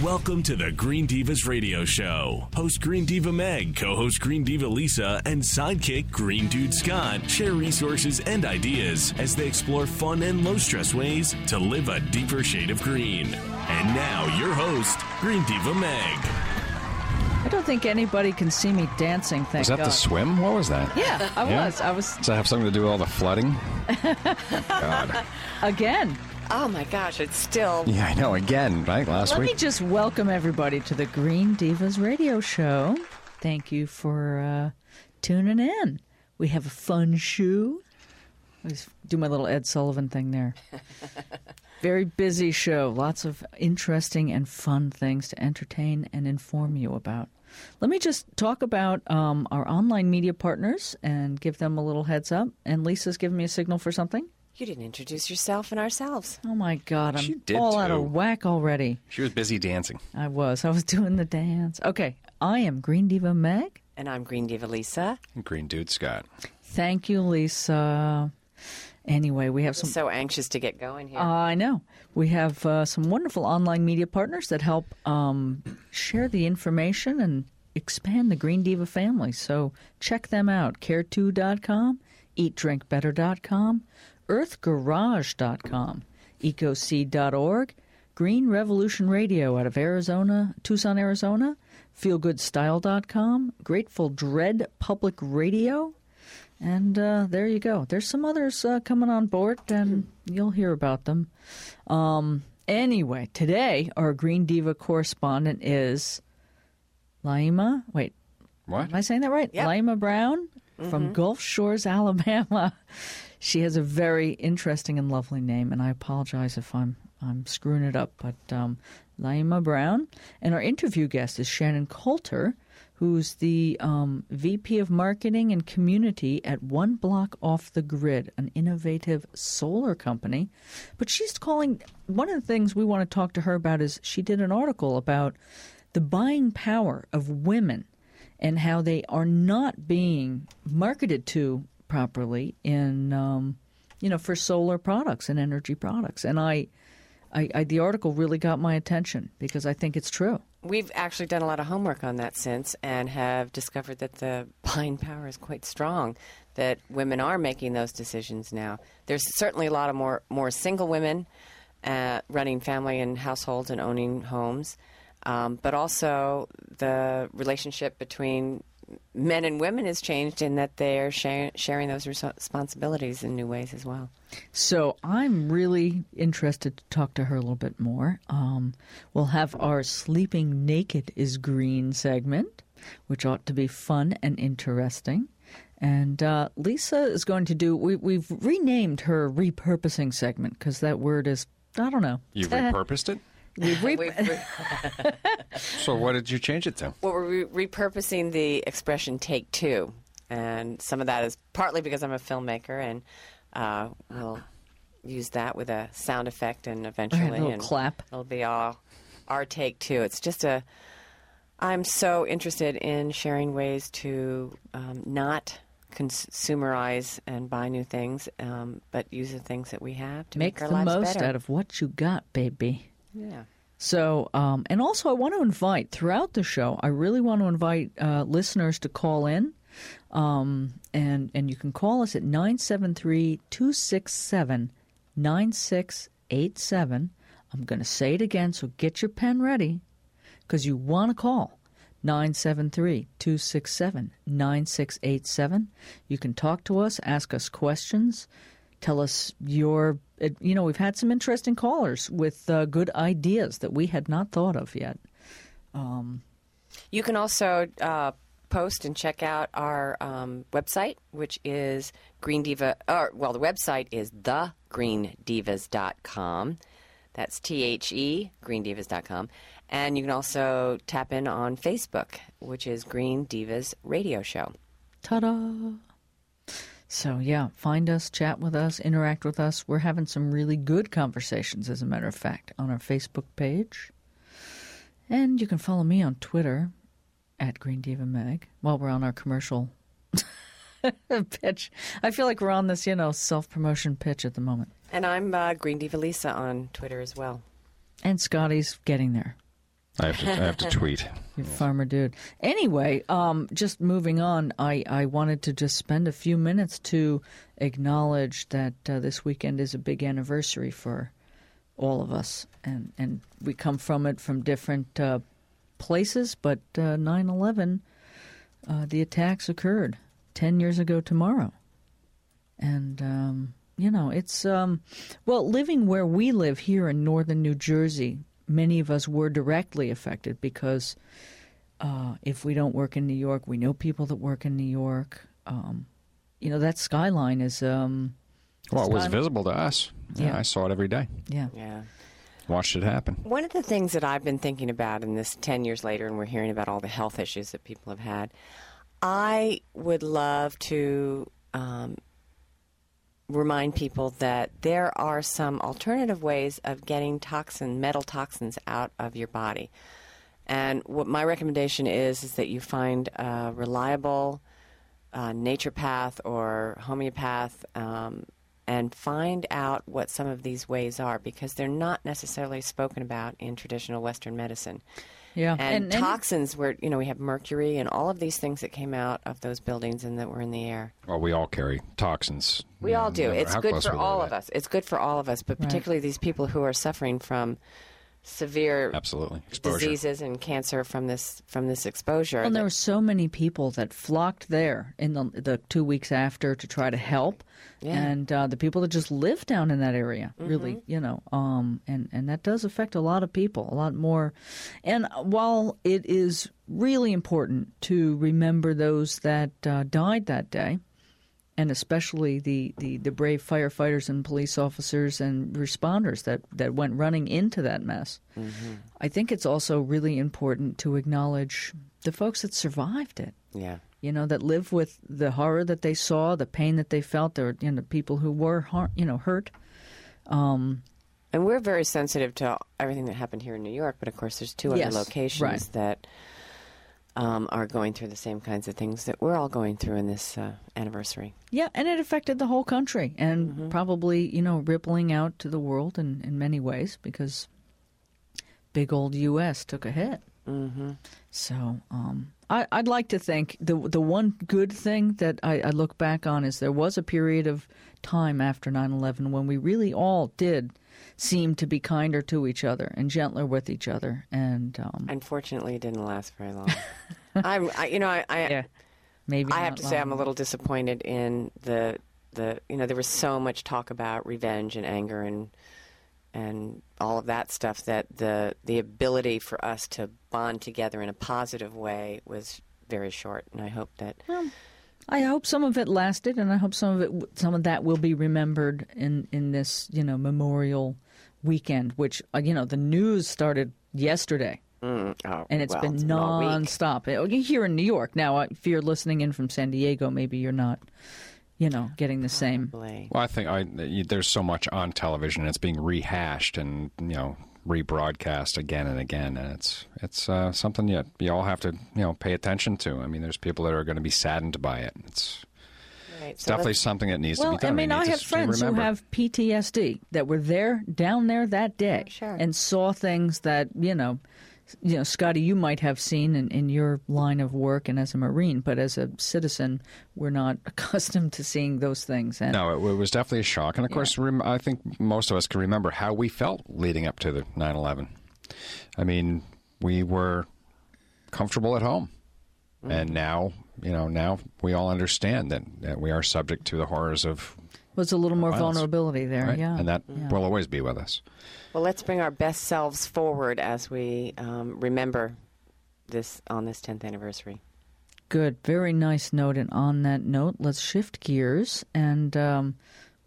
Welcome to the Green Divas Radio Show. Host Green Diva Meg, co host Green Diva Lisa, and sidekick Green Dude Scott share resources and ideas as they explore fun and low stress ways to live a deeper shade of green. And now, your host, Green Diva Meg. I don't think anybody can see me dancing. Thank Was that God. the swim? What was that? Yeah, I Yeah? was. I was Does that have something to do with all the flooding? God. again. Oh my gosh, it's still. Yeah, I know. Again, right? Last week. Let me just welcome everybody to the Green Divas Radio Show. Thank you for uh, tuning in. We have a fun show. I always do my little Ed Sullivan thing there. Very busy show. Lots of interesting and fun things to entertain and inform you about. Let me just talk about um, our online media partners and give them a little heads up. And Lisa's giving me a signal for something. You didn't introduce yourself and ourselves. Oh my God, I'm did all out of whack already. She was busy dancing. I was. I was doing the dance. Okay, I am Green Diva Meg. And I'm Green Diva Lisa. And Green dude Scott. Thank you, Lisa. Anyway, we have some. So anxious to get going here. I know. We have uh, some wonderful online media partners that help um, share the information and expand the Green Diva family. So check them out care2.com, eatdrinkbetter.com, earthgarage.com, ecoseed.org, Green Revolution Radio out of Arizona, Tucson, Arizona, feelgoodstyle.com, Grateful Dread Public Radio, and uh, there you go. There's some others uh, coming on board, and you'll hear about them. Um, anyway, today our Green Diva correspondent is Laima. Wait, What? am I saying that right? Yep. Laima Brown from Gulf Shores, Alabama. She has a very interesting and lovely name, and I apologize if I'm I'm screwing it up. But um, Laima Brown, and our interview guest is Shannon Coulter, who's the um, VP of Marketing and Community at One Block Off the Grid, an innovative solar company. But she's calling one of the things we want to talk to her about is she did an article about the buying power of women and how they are not being marketed to properly in um, you know for solar products and energy products. And I, I, I the article really got my attention because I think it's true. We've actually done a lot of homework on that since and have discovered that the buying power is quite strong, that women are making those decisions now. There's certainly a lot of more, more single women uh, running family and households and owning homes, um, but also the relationship between men and women has changed in that they are share, sharing those responsibilities in new ways as well. So I'm really interested to talk to her a little bit more. Um, we'll have our Sleeping Naked is Green segment, which ought to be fun and interesting. And uh, Lisa is going to do, we, we've renamed her repurposing segment because that word is, I don't know. You repurposed it? We've re- We've re- So what did you change it to? Well, we're re- repurposing the expression "take two, and some of that is partly because I'm a filmmaker, and uh, we'll use that with a sound effect, and eventually, little and clap. It'll be all our take two. It's just a. I'm so interested in sharing ways to um, not consumerize and buy new things, um, but use the things that we have to make, make our the lives most better. out of what you got, baby. Yeah. So, um, and also, I want to invite throughout the show. I really want to invite uh, listeners to call in, um, and and you can call us at 973-267-9687. I'm going to say it again, so get your pen ready, because you want to call. 973-267-9687. You can talk to us, ask us questions, tell us your uh, you know we've had some interesting callers with uh, good ideas that we had not thought of yet You can also uh, post and check out our um, website, which is Green Diva. Or, well, the website is thegreendivas.com. That's T H E, greendivas.com. And you can also tap in on Facebook, which is Green Divas Radio Show. ta-da so yeah find us chat with us interact with us. We're having some really good conversations as a matter of fact on our facebook page. And you can follow me on twitter at green diva meg while we're on our commercial pitch. I feel like we're on this you know self-promotion pitch at the moment. And I'm uh, Green Diva Lisa on Twitter as well. and scotty's getting there I have to. I have to tweet. You farmer dude. Anyway, um, just moving on, I, I wanted to just spend a few minutes to acknowledge that uh, this weekend is a big anniversary for all of us, and and we come from it from different uh, places, but uh, 9/11, uh, the attacks occurred ten years ago tomorrow, and um, you know it's um, well living where we live here in northern New Jersey. Many of us were directly affected because uh, if we don't work in New York, we know people that work in New York. Um, you know that skyline is um, Well, it was visible to us. Yeah, Yeah. I saw it every day. yeah. Yeah. Watched it happen. One of the things that I've been thinking about in this 10 years later, and we're hearing about all the health issues that people have had, I would love to um, remind people that there are some alternative ways of getting toxin, metal toxins out of your body. And what my recommendation is is that you find a reliable uh, naturopath or homeopath um, and find out what some of these ways are because they're not necessarily spoken about in traditional Western medicine. Yeah, And, and, and- toxins, where you know we have mercury and all of these things that came out of those buildings and that were in the air. Well, we all carry toxins. We all know, do. It's good for all of us. It's good for all of us, but particularly these people who are suffering from severe Absolutely. Exposure. diseases and cancer from this from this exposure. and there were so many people that flocked there in the the two weeks after to try to help, Yeah. and uh, the people that just live down in that area, really, you know, um, and and that does affect a lot of people, a lot more. And while it is really important to remember those that uh, died that day, and especially the, the, the brave firefighters and police officers and responders that, that went running into that mess. Mm-hmm. I think it's also really important to acknowledge the folks that survived it. yeah. You know, that live with the horror that they saw, the pain that they felt. There were you know, people who were, har- you know, hurt. Um, and we're very sensitive to everything that happened here in New York, but of course, there's two Yes, other locations right. that um, are going through the same kinds of things that we're all going through in this uh, anniversary. Yeah, and it affected the whole country and Mm-hmm. probably, you know, rippling out to the world in, in many ways because big old U.S. took a hit. Mm-hmm. So um, I, I'd like to think the the one good thing that I, I look back on is there was a period of time after 9-11 when we really all did seem to be kinder to each other and gentler with each other. And um, Unfortunately, it didn't last very long. I'm, I, you know, I, I, yeah, maybe I have to say I'm a little disappointed in the the you know there was so much talk about revenge and anger and and all of that stuff that the the ability for us to bond together in a positive way was very short and I hope that I hope some of it lasted, and I hope some of it, some of that will be remembered in in this, you know, Memorial weekend. Which uh, you know, the news started yesterday, mm, oh, and it's well, been been all week. nonstop. Uh, here in New York now. uh, If you're listening in from San Diego, maybe you're not, you know, getting the same. Well, I think I, there's so much on television. It's being rehashed and you know rebroadcast again and again, and it's it's uh, something that you all have to you know pay attention to. I mean, there's people that are going to be saddened by it. It's Right, so definitely something that needs to Well, be done. I mean, I to have friends who have PTSD that were there down there that day Sure. and saw things that you know, you know, Scotty, you might have seen in, in your line of work and as a Marine, but as a citizen, we're not accustomed to seeing those things. And No, it, it was definitely a shock, and of course, rem- I think most of us can remember how we felt leading up to the 9/11. I mean, we were comfortable at home, mm-hmm. and now, you know, now we all understand that, that we are subject to the horrors of was a little more Violence. vulnerability there. right, Yeah, and that yeah. will always be with us. Well, let's bring our best selves forward as we um, remember this on this 10th anniversary. Good, very nice note. And on that note, let's shift gears and, um,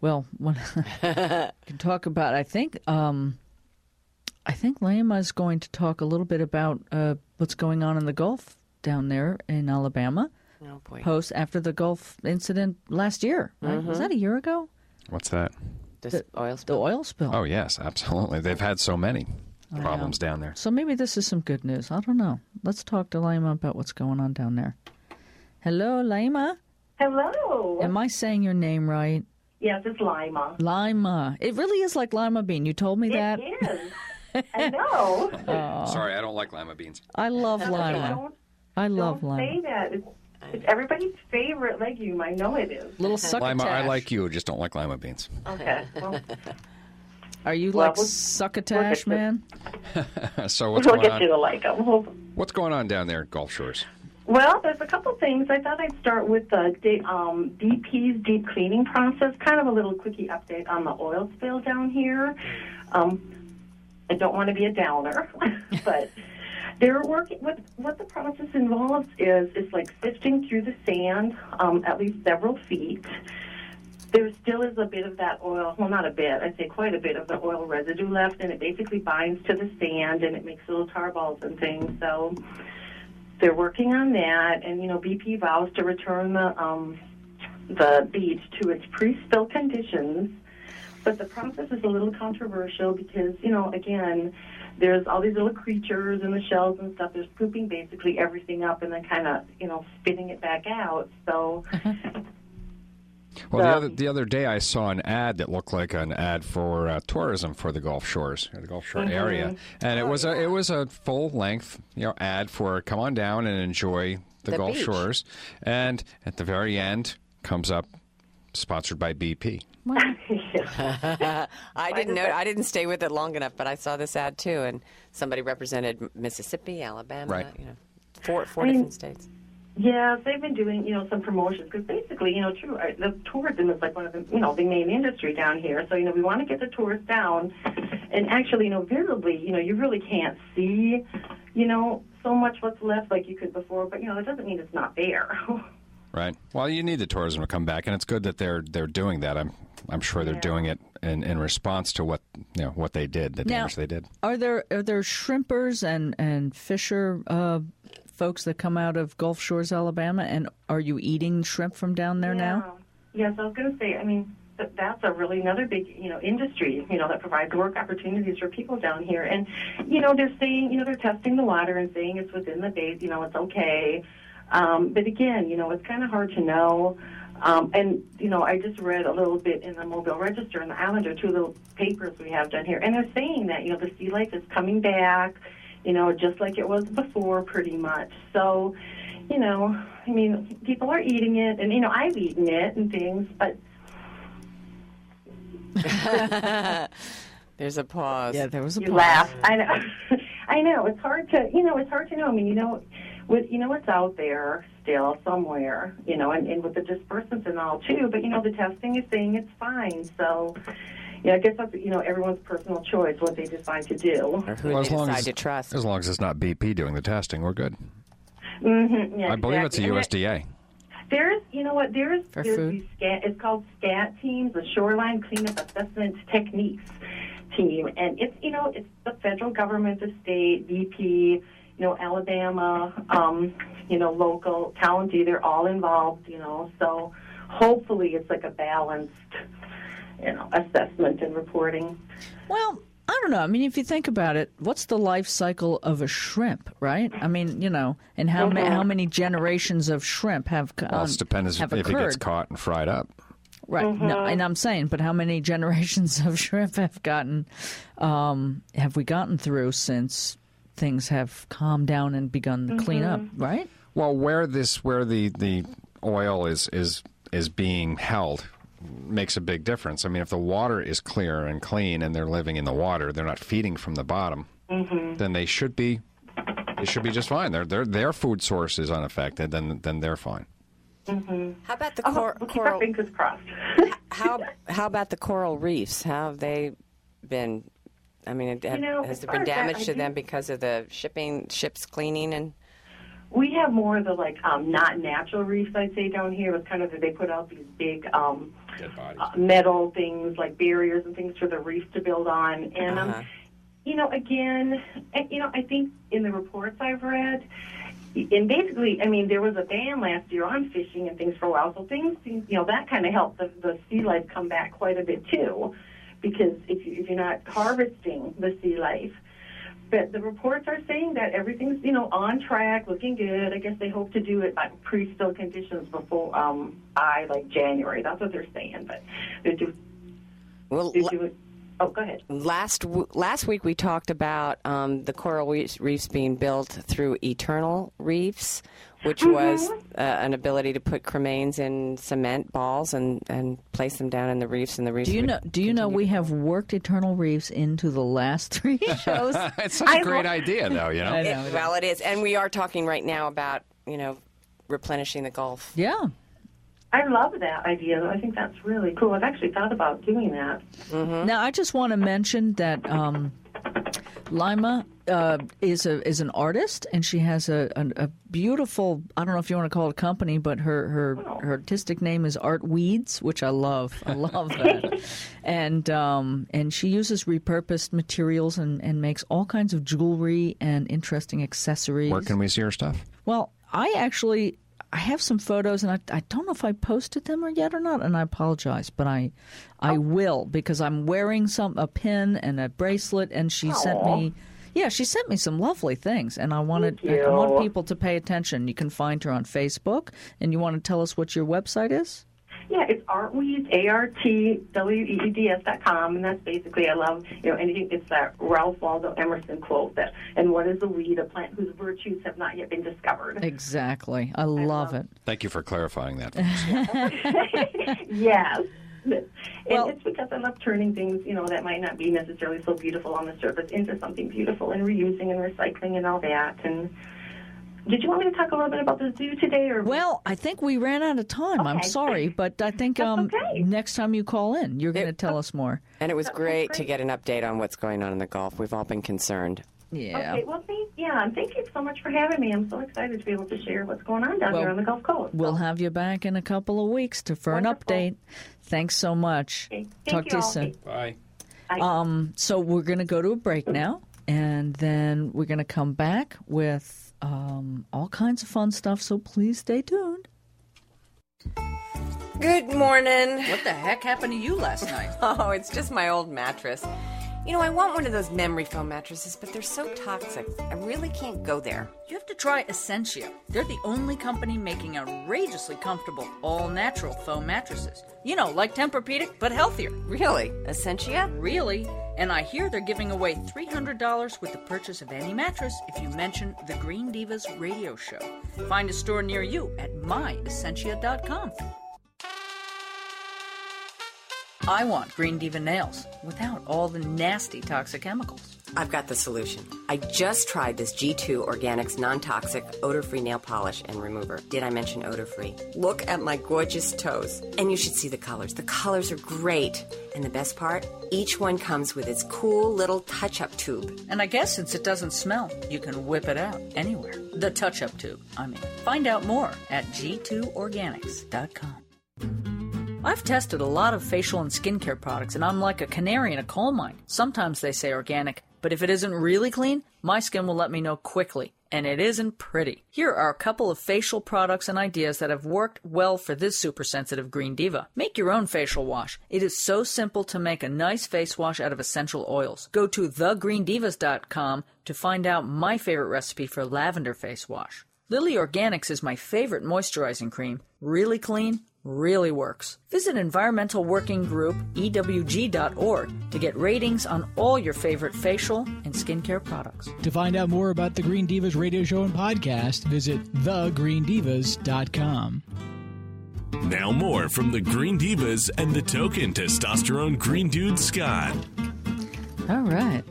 well, when can talk about. I think, um, I think Laima is going to talk a little bit about uh, what's going on in the Gulf down there in Alabama, Oh boy, post after the Gulf incident last year. Right? Was that a year ago? What's that? This the- oil The spill. oil spill. Oh yes, absolutely. They've had so many I know. problems down there. So maybe this is some good news. I don't know. Let's talk to Laima about what's going on down there. Hello, Laima. Hello. Am I saying your name right? yes, it's Lima. Lima. It really is like lima bean. You told me that. It is. I know. Sorry, I don't like lima beans. I love lima. Don't, I love don't lima. say that. It's, it's everybody's favorite legume. I know it is. Little succotash. Laima, I like you, just don't like lima beans. Okay. Well, Are you Well, like we'll- succotash, we'll man? so what's we'll going get you to like them. What's going on down there at Gulf Shores? Well, there's a couple things. I thought I'd start with the D- um, BP's deep cleaning process. Kind of a little quickie update on the oil spill down here. Um, I don't want to be a downer, but they're working. What what the process involves is it's like sifting through the sand, um, at least several feet. There still is a bit of that oil. Well, not a bit. I'd say quite a bit of the oil residue left, and it basically binds to the sand and it makes little tar balls and things. So they're working on that, and you know, BP vows to return the um, the beach to its pre-spill conditions. But the process is a little controversial because you know, again, there's all these little creatures and the shells and stuff. They're scooping basically everything up and then kind of you know spitting it back out. So Well, the Um, other the other day I saw an ad that looked like an ad for uh, tourism for the Gulf Shores, the Gulf Shore area, and it was a it was a full length you know ad for come on down and enjoy the, The Gulf beach. Shores, and at the very end comes up sponsored by BP. I didn't know. I didn't stay with it long enough, but I saw this ad too, and somebody represented Mississippi, Alabama, Right. you know, four four I mean- different states. Yeah, they've been doing, you know, some promotions because basically, you know, true, uh, the tourism is like one of the, you know, the main industry down here. So, you know, we want to get the tourists down, and actually, you know, visibly, you know, you really can't see, you know, so much what's left like you could before. But you know, it doesn't mean it's not there. Right. Well, you need the tourism to come back, and it's good that they're they're doing that. I'm I'm sure they're Yeah. doing it in, in response to what you know what they did, the Now- damage they did. Are there are there shrimpers and and fisher uh, folks that come out of Gulf Shores, Alabama, and are you eating shrimp from down there now? Yes, I was going to say. I mean, that's a really another big, you know, industry. You know, that provides work opportunities for people down here. And you know, they're saying, you know, they're testing the water and saying it's within the base. You know, it's okay. Um, but again, you know, it's kind of hard to know. Um, and you know, I just read a little bit in the Mobile Register and the Islander, two little papers we have down here, and they're saying that you know the sea life is coming back. You know, just like it was before, pretty much. So, you know, I mean, people are eating it, and you know, I've eaten it and things, but There's a pause. Yeah, there was a you pause. laugh. I know. I know. It's hard to, you know, it's hard to know. I mean, you know, with you know, it's out there still somewhere, you know, and, and with the dispersants and all too. But you know, the testing is saying it's fine. So, yeah, I guess that's you know everyone's personal choice what they decide to do. Or who Well, they as long decide as to trust. as long as it's not BP doing the testing, we're good. Mm-hmm, yeah, I believe it's exactly. a And USDA. There's, you know what, there's, For there's food? these scat, it's called SCAT teams, the Shoreline Cleanup Assessment Techniques team. And it's, you know, it's the federal government, the state, BP, you know, Alabama, um, you know, local, county, they're all involved, you know. So hopefully it's like a balanced, you know, assessment and reporting. Well, I don't know. I mean, if you think about it, what's the life cycle of a shrimp, right? I mean, you know, and how ma- how many generations of shrimp have co- Well, um, it depends have if it gets caught and fried up. Right. No, and I'm saying, but how many generations of shrimp have gotten um, have we gotten through since things have calmed down and begun to clean up? Mm-hmm. Right. Well, where this where the the oil is is is being held makes a big difference. I mean, if the water is clear and clean and they're living in the water, they're not feeding from the bottom, mm-hmm. then they should be they should be just fine. Their their their food source is unaffected, then then they're fine. Mm-hmm. How about the Oh, cor- we'll coral? fingers crossed. How how about the coral reefs? How have they been? I mean, it- have, know, has as there been as that, damage I to them because of the shipping ships cleaning and? We have more of the like um, not natural reefs, I'd say down here. It's kind of they put out these big um, uh, metal things like barriers and things for the reef to build on. And Uh-huh. um, you know, again, and, you know, I think in the reports I've read, and basically, I mean, there was a ban last year on fishing and things for a while, so things, you know, that kind of helped the, the sea life come back quite a bit too, because if you if you're not harvesting the sea life. But the reports are saying that everything's, you know, on track, looking good. I guess they hope to do it by pre-still conditions before um, by like January. That's what they're saying. But they're, do, Well, doing. Oh, go ahead. Last w- last week we talked about um, the coral reefs, reefs being built through eternal reefs, which was uh, an ability to put cremains in cement balls and, and place them down in the reefs, and the reefs. Do you know? Do you know continue- we have worked Eternal Reefs into the last three shows? it's such a great idea, though. You know. It- know, it well, it is, and we are talking right now about you know replenishing the Gulf. yeah. I love that idea. I think that's really cool. I've actually thought about doing that. Now, I just want to mention that um, Laima uh, is a is an artist, and she has a, a a beautiful. I don't know if you want to call it a company, but her her, her artistic name is Art Weeds, which I love. I love that. and um, and she uses repurposed materials and and makes all kinds of jewelry and interesting accessories. Where can we see her stuff? Well, I actually I have some photos, and I, I don't know if I posted them or yet or not, and I apologize, but I I will because I'm wearing some a pin and a bracelet, and she sent me. Yeah, she sent me some lovely things, and I wanted I want people to pay attention. You can find her on Facebook, and you want to tell us what your website is? Yeah, it's artweeds, A-R-T-W-E-E-D-S dot com, and that's basically, I love, you know, anything, it's that Ralph Waldo Emerson quote that, and what is a weed, a plant whose virtues have not yet been discovered. Exactly. I love it. Thank you for clarifying that. for yes. And Well- it's because I love turning things, you know, that might not be necessarily so beautiful on the surface into something beautiful and reusing and recycling and all that. And did you want me to talk a little bit about the zoo today, or Well, I think we ran out of time. I'm sorry, but I think um, okay. next time you call in, you're going to tell us more. And it was great, to get an update on what's going on in the Gulf. We've all been concerned. Yeah. Okay, well, thank, yeah, and thank you so much for having me. I'm so excited to be able to share what's going on down Well, here on the Gulf Coast. We'll have you back in a couple of weeks to for an Wonderful. update. Thanks so much. okay, thank Talk you to you all. soon. Bye. Bye. Um, so we're going to go to a break now, and then we're going to come back with um, all kinds of fun stuff. So please stay tuned. Good morning. What the heck happened to you last night? Oh, it's just my old mattress. You know, I want one of those memory foam mattresses, but they're so toxic. I really can't go there. You have to try Essentia. They're the only company making outrageously comfortable, all natural foam mattresses. You know, like Tempur-Pedic, but healthier. Really? Essentia? Really? And I hear they're giving away $300 with the purchase of any mattress if you mention the Green Divas radio show. Find a store near you at myessentia.com. I want Green Diva nails without all the nasty toxic chemicals. I've got the solution. I just tried this G2 Organics non toxic odor free nail polish and remover. Did I mention odor free? Look at my gorgeous toes. And you should see the colors. The colors are great. And the best part? Each one comes with its cool little touch up tube. And I guess since it doesn't smell, you can whip it out anywhere. The touch up tube, I mean. Find out more at g2organics.com. I've tested a lot of facial and skincare products, and I'm like a canary in a coal mine. Sometimes they say organic, but if it isn't really clean, my skin will let me know quickly. And it isn't pretty. Here are a couple of facial products and ideas that have worked well for this super sensitive green diva. Make your own facial wash. It is so simple to make a nice face wash out of essential oils. Go to thegreendivas.com to find out my favorite recipe for lavender face wash. Lily Organics is my favorite moisturizing cream. Really clean, really works. Visit Environmental Working Group, EWG.org, to get ratings on all your favorite facial and skincare products. To find out more about the Green Divas radio show and podcast, visit thegreendivas.com. Now more from the Green Divas and the token testosterone green dude Scott. All right.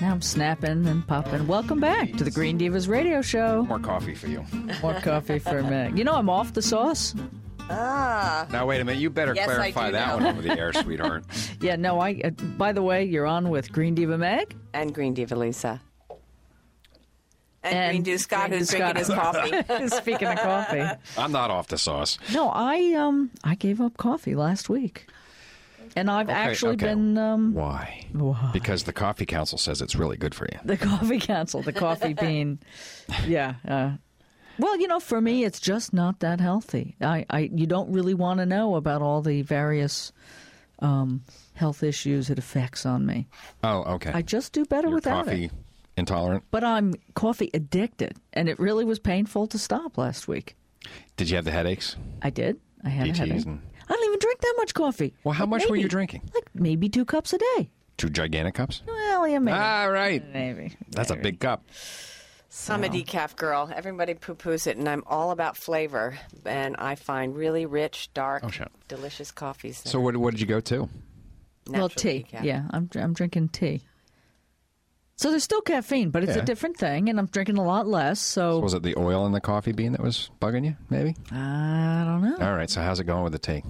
Now I'm snapping and popping. Welcome back to the Green Divas radio show. More coffee for you. More coffee for me. You know I'm off the sauce. Ah. Now wait a minute. You better Yes, clarify that know. one over the air, sweetheart. Yeah, no, I. Uh, by the way, you're on with Green Diva Meg. And Green Diva Lisa. And, And Green Diva Scott, Green who's Diva drinking his coffee. Speaking of coffee, I'm not off the sauce. no, I um I gave up coffee last week, and I've Okay, actually okay. been um Why? Why? Because the Coffee Council says it's really good for you. the coffee council, the coffee bean. Yeah. Uh, well, you know, for me, it's just not that healthy. I, I you don't really want to know about all the various um, health issues it affects on me. Oh, okay. I just do better You're without coffee it. intolerant. But I'm coffee addicted, and it really was painful to stop last week. Did you have the headaches? I did. I had a PTs headache. and- I don't even drink that much coffee. Well, how Like much were you drinking? Like maybe two cups a day. Two gigantic cups. Well, yeah, maybe. Ah, right. maybe. That's a big cup. I'm a decaf girl. Everybody poo poos it, and I'm all about flavor. And I find really rich, dark, Oh, delicious coffees. So what, what did you go to? Well, tea. decaf. Yeah, I'm I'm drinking tea. So there's still caffeine, but it's Yeah. a different thing, and I'm drinking a lot less. So Was it the oil in the coffee bean that was bugging you? Maybe. I don't know. All right. So how's it going with the tea?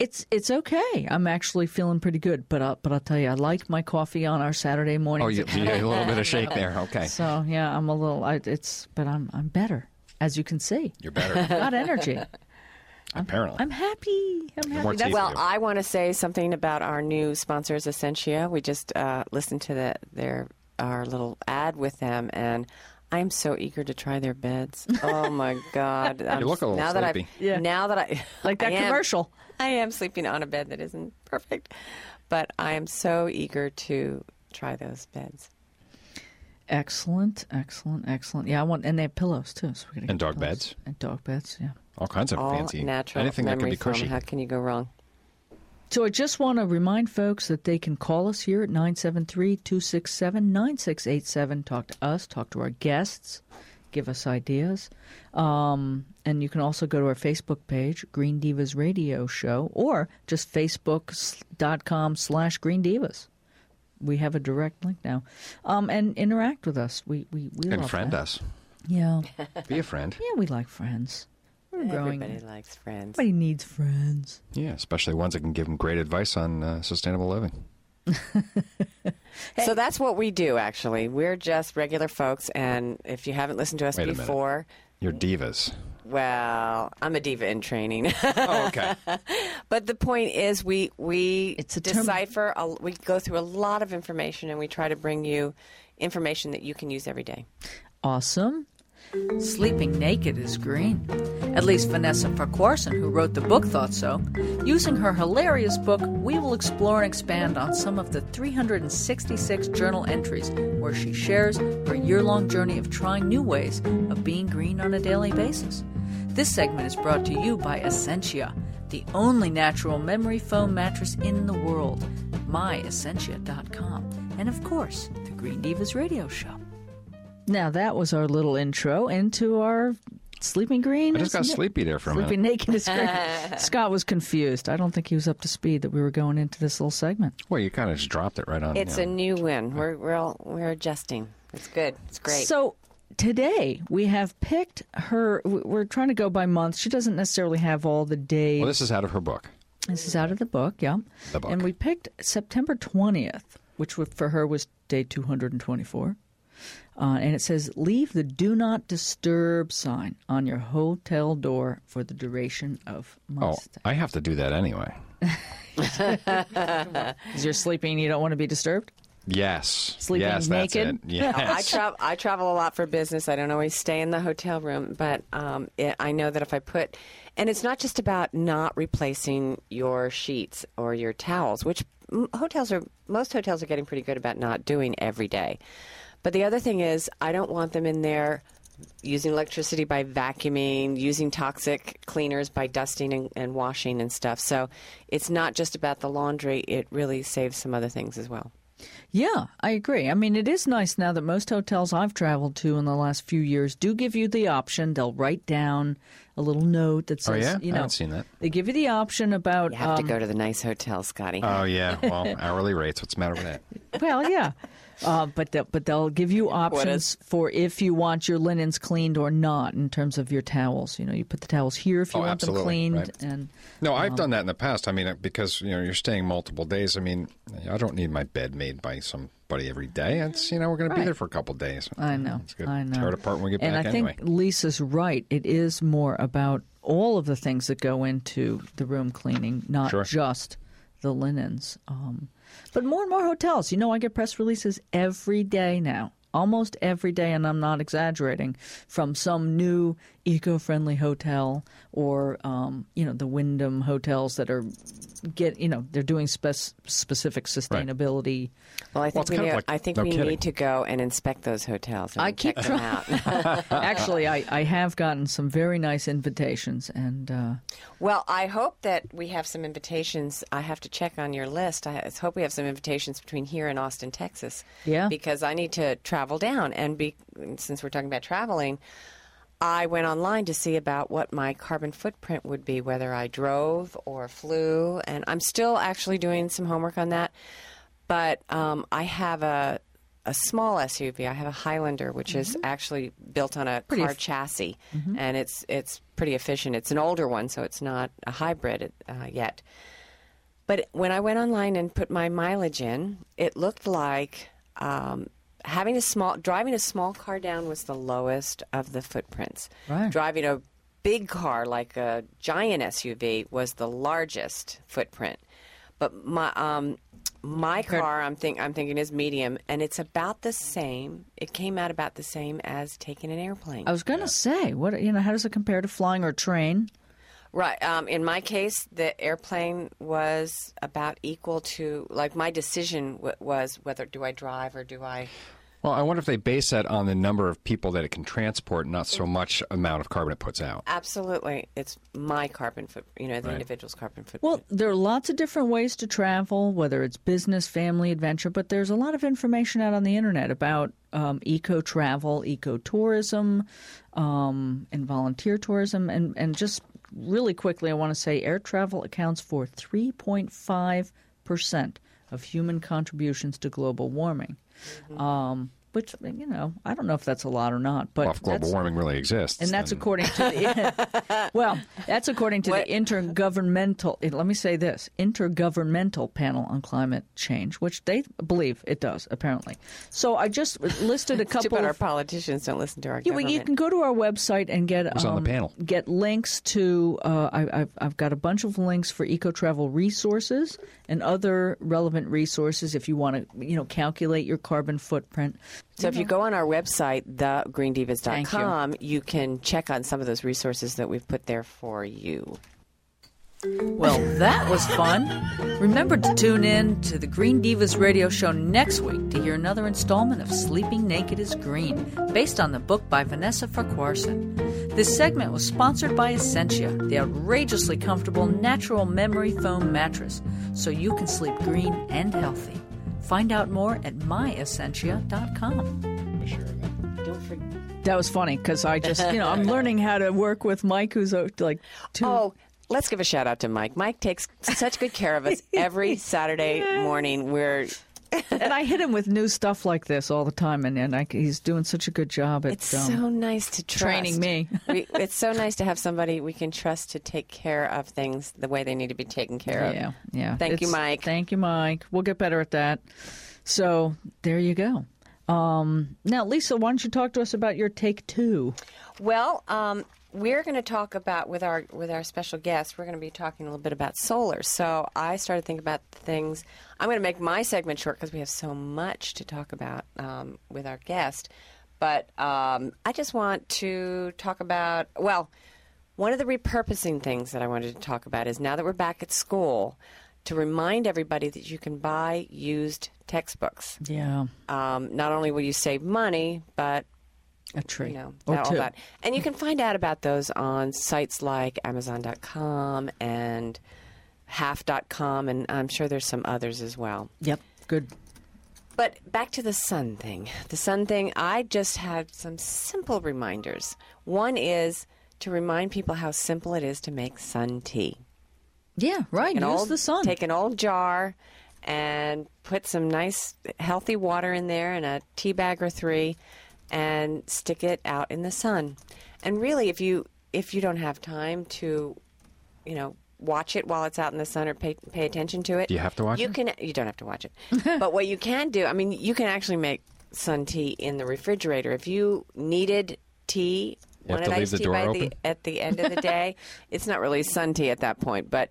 It's it's okay. I'm actually feeling pretty good, but uh, but I'll tell you, I like my coffee on our Saturday morning. Oh, you, you a little bit of shake there. Okay. So yeah, I'm a little. I, it's but I'm I'm better, as you can see. You're better. Got energy. Apparently. I'm happy. I'm happy. more That's- tea. Well. I want to say something about our new sponsors, Essentia. We just uh, listened to the, their our little ad with them, and I am so eager to try their beds. Oh my God! I'm- look a little now that sleepy. I Yeah. now that I like that I am- commercial. I am sleeping on a bed that isn't perfect, but I am so eager to try those beds. Excellent, excellent, excellent. Yeah, I want, and they have pillows too. So we're gonna And dog pillows. beds? and dog beds. Yeah. All kinds of All fancy. natural Anything that memory could be foam. cushy. How can you go wrong? So I just want to remind folks that they can call us here at 973-267-9687. Talk to us, talk to our guests, give us ideas. Um, and you can also go to our Facebook page, Green Divas Radio Show, or just facebook.com slash Green Divas. We have a direct link now. Um, and interact with us. We, we, we And friend that. us. Yeah. Be a friend. Yeah, we like friends. We're growing. Everybody likes friends. Everybody needs friends. Yeah, especially ones that can give them great advice on uh, sustainable living. So that's what we do, actually. We're just regular folks, and if you haven't listened to us Wait a before, You're divas. well, I'm a diva in training. Oh, okay. but the point is, we we It's a term- decipher. A, we go through a lot of information, and we try to bring you information that you can use every day. Awesome. Sleeping naked is green. At least Vanessa Farquharson, who wrote the book, thought so. Using her hilarious book, we will explore and expand on some of the 366 journal entries where she shares her year long journey of trying new ways of being green on a daily basis. This segment is brought to you by Essentia, the only natural memory foam mattress in the world. MyEssentia.com. And of course, the Green Divas Radio Show. Now that was our little intro into our sleeping green. I just got is- sleepy there for a Sleeping minute. naked is green. Scott was confused. I don't think he was up to speed that we were going into this little segment. Well, you kind of just dropped it right on. It's you a uh, new win. We're we're all, we're adjusting. It's good. It's great. So today we have picked her. we- We're trying to go by month. She doesn't necessarily have all the days. Well, this is out of her book. This is out of the book, yeah. The book. And we picked September 20th, which for her was day 224. Uh, and it says, leave the do not disturb sign on your hotel door for the duration of my Oh, stay. I have to do that anyway. Because you're sleeping and you don't want to be disturbed? Yes. Sleeping yes, naked? That's it. Yes. I travel. I travel a lot for business. I don't always stay in the hotel room, but um, it, I know that if I put, and it's not just about not replacing your sheets or your towels, which m- hotels are. Most hotels are getting pretty good about not doing every day. But the other thing is, I don't want them in there using electricity by vacuuming, using toxic cleaners by dusting and, and washing and stuff. So it's not just about the laundry. It really saves some other things as well. Yeah, I agree. I mean, it is nice now that most hotels I've traveled to in the last few years do give you the option. They'll write down a little note that Oh, says, yeah? you know, I know, haven't seen that. they give you the option about You have um, to go to the nice hotel, Scotty. Oh, yeah. Well, hourly rates. What's the matter with that? Well, yeah, uh, but they'll, but they'll give you options for if you want your linens cleaned or not in terms of your towels. You know, you put the towels here if you Oh, want them cleaned, right. and No, Um, I've done that in the past. I mean, uh, because you know you're staying multiple days. I mean, I don't need my bed made by somebody every day. It's you know we're going to be there for a couple days. I know, It's good. I know. Tear it apart when we get and back I anyway. think Lisa's right. It is more about all of the things that go into the room cleaning, not Sure. just the linens. Um, but more and more hotels. You know, I get press releases every day now. Almost every day, and I'm not exaggerating, from some new eco-friendly hotel or um, you know the Wyndham hotels that are get you know they're doing spec- specific sustainability. Well, I think it's we, kind need, like- I think no we kidding. need to go and inspect those hotels. And I keep check them out. Actually, I, I have gotten some very nice invitations, and uh, Well, I hope that we have some invitations. I have to check on your list. I hope we have some invitations between here and Austin, Texas. Yeah. Because I need to travel down. And be, since we're talking about traveling, I went online to see about what my carbon footprint would be, whether I drove or flew. And I'm still actually doing some homework on that. But um, I have a, a small SUV. I have a Highlander, which is actually built on a car chassis, and it's it's pretty efficient. It's an older one, so it's not a hybrid uh, yet. But when I went online and put my mileage in, it looked like um, having a small driving a small car down was the lowest of the footprints. Right. Driving a big car like a giant SUV was the largest footprint. But my um, my car, I'm think I'm thinking is medium, and it's about the same. It came out about the same as taking an airplane. I was going to say, what you know, how does it compare to flying or a train? Right. Um, in my case, the airplane was about equal to like my decision w- was whether do I drive or do I. Well, I wonder if they base that on the number of people that it can transport, not so much amount of carbon it puts out. Absolutely, it's my carbon foot. You know, the Right. individual's carbon footprint. Well, there are lots of different ways to travel, whether it's business, family, adventure, but there's a lot of information out on the internet about um, eco travel, eco tourism, um, and volunteer tourism. And, and just really quickly, I want to say air travel accounts for 3.5% of human contributions to global warming. Um, which, you know, I don't know if that's a lot or not, but Well, if global warming really exists. and that's then- according to the well, that's according to What- the intergovernmental. eh, Let me say this: intergovernmental panel on climate change, which they believe it does apparently. So I just listed a Too couple. bad our politicians don't listen to our yeah, well, you can go to our website and get Who's on the um, panel? get links to. Uh, I, I've I've got a bunch of links for eco travel resources and other relevant resources if you want to you know calculate your carbon footprint. So if you go on our website, thegreendivas.com, you. can check on some of those resources that we've put there for you. Well, that was fun. Remember to tune in to the Green Divas radio show next week to hear another installment of Sleeping Naked is Green, based on the book by Vanessa Farquharson. This segment was sponsored by Essentia, the outrageously comfortable natural memory foam mattress, so you can sleep green and healthy. Find out more at myessentia.com. Don't forget. That was funny because I just you know I'm learning how to work with Mike, who's uh, like two. Oh, let's give a shout out to Mike. Mike takes such good care of us every Saturday morning. We're and I hit him with new stuff like this all the time, and, and I, he's doing such a good job at It's um, so nice to trust. training me. we, it's so nice to have somebody we can trust to take care of things the way they need to be taken care of. Yeah, yeah. Thank you, Mike. Thank you, Mike. We'll get better at that. So there you go. Um, now, Lisa, why don't you talk to us about your take two? Well, um, we're going to talk about with our with our special guest. We're going to be talking a little bit about solar. So I started thinking about things. I'm going to make my segment short because we have so much to talk about um, with our guest. But um, I just want to talk about well, one of the repurposing things that I wanted to talk about is now that we're back at school, to remind everybody that you can buy used textbooks. Yeah, Um, not only will you save money, but a tree you know, or two. And you can find out about those on sites like Amazon.com and Half.com, and I'm sure there's some others as well. Yep, good. But back to the sun thing. The sun thing, I just had some simple reminders. One is to remind people how simple it is to make sun tea. Yeah, right. Use old, the sun. Take an old jar and put some nice, healthy water in there and a tea bag or three, and stick it out in the sun. And really, if you if you don't have time to, you know, watch it while it's out in the sun or pay pay attention to it, Do you have to watch you it? can. You don't have to watch it, but what you can do, I mean, you can actually make sun tea in the refrigerator if you needed tea. You wanted to leave iced the tea by the at the end of the day. it's not really sun tea at that point, but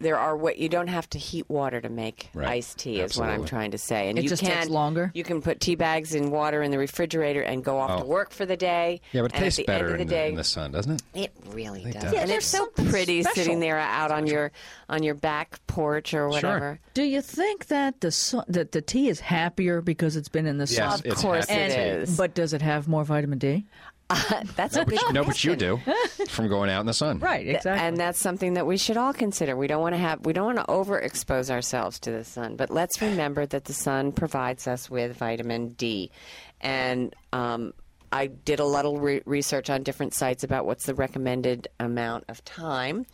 there are what you don't have to heat water to make Right. iced tea is what I'm trying to say. And It you just can takes longer? You can put tea bags in water in the refrigerator and go off Oh. to work for the day. Yeah, but it tastes the better in, the the, day, in the sun, doesn't it? it really It does. does. Yeah, and there's it's so pretty special. sitting there out on your on your back porch or whatever. Do you think that the sun, that the tea is happier because it's been in the sun? Yes, Of course happy it tea. is. But does it have more vitamin D? That's a But good you- no, but you do from going out in the sun. Right, exactly. And that's something that we should all consider. We don't want to have we don't want to overexpose ourselves to the sun, but let's remember that the sun provides us with vitamin D. And um, I did a little re- research on different sites about what's the recommended amount of time.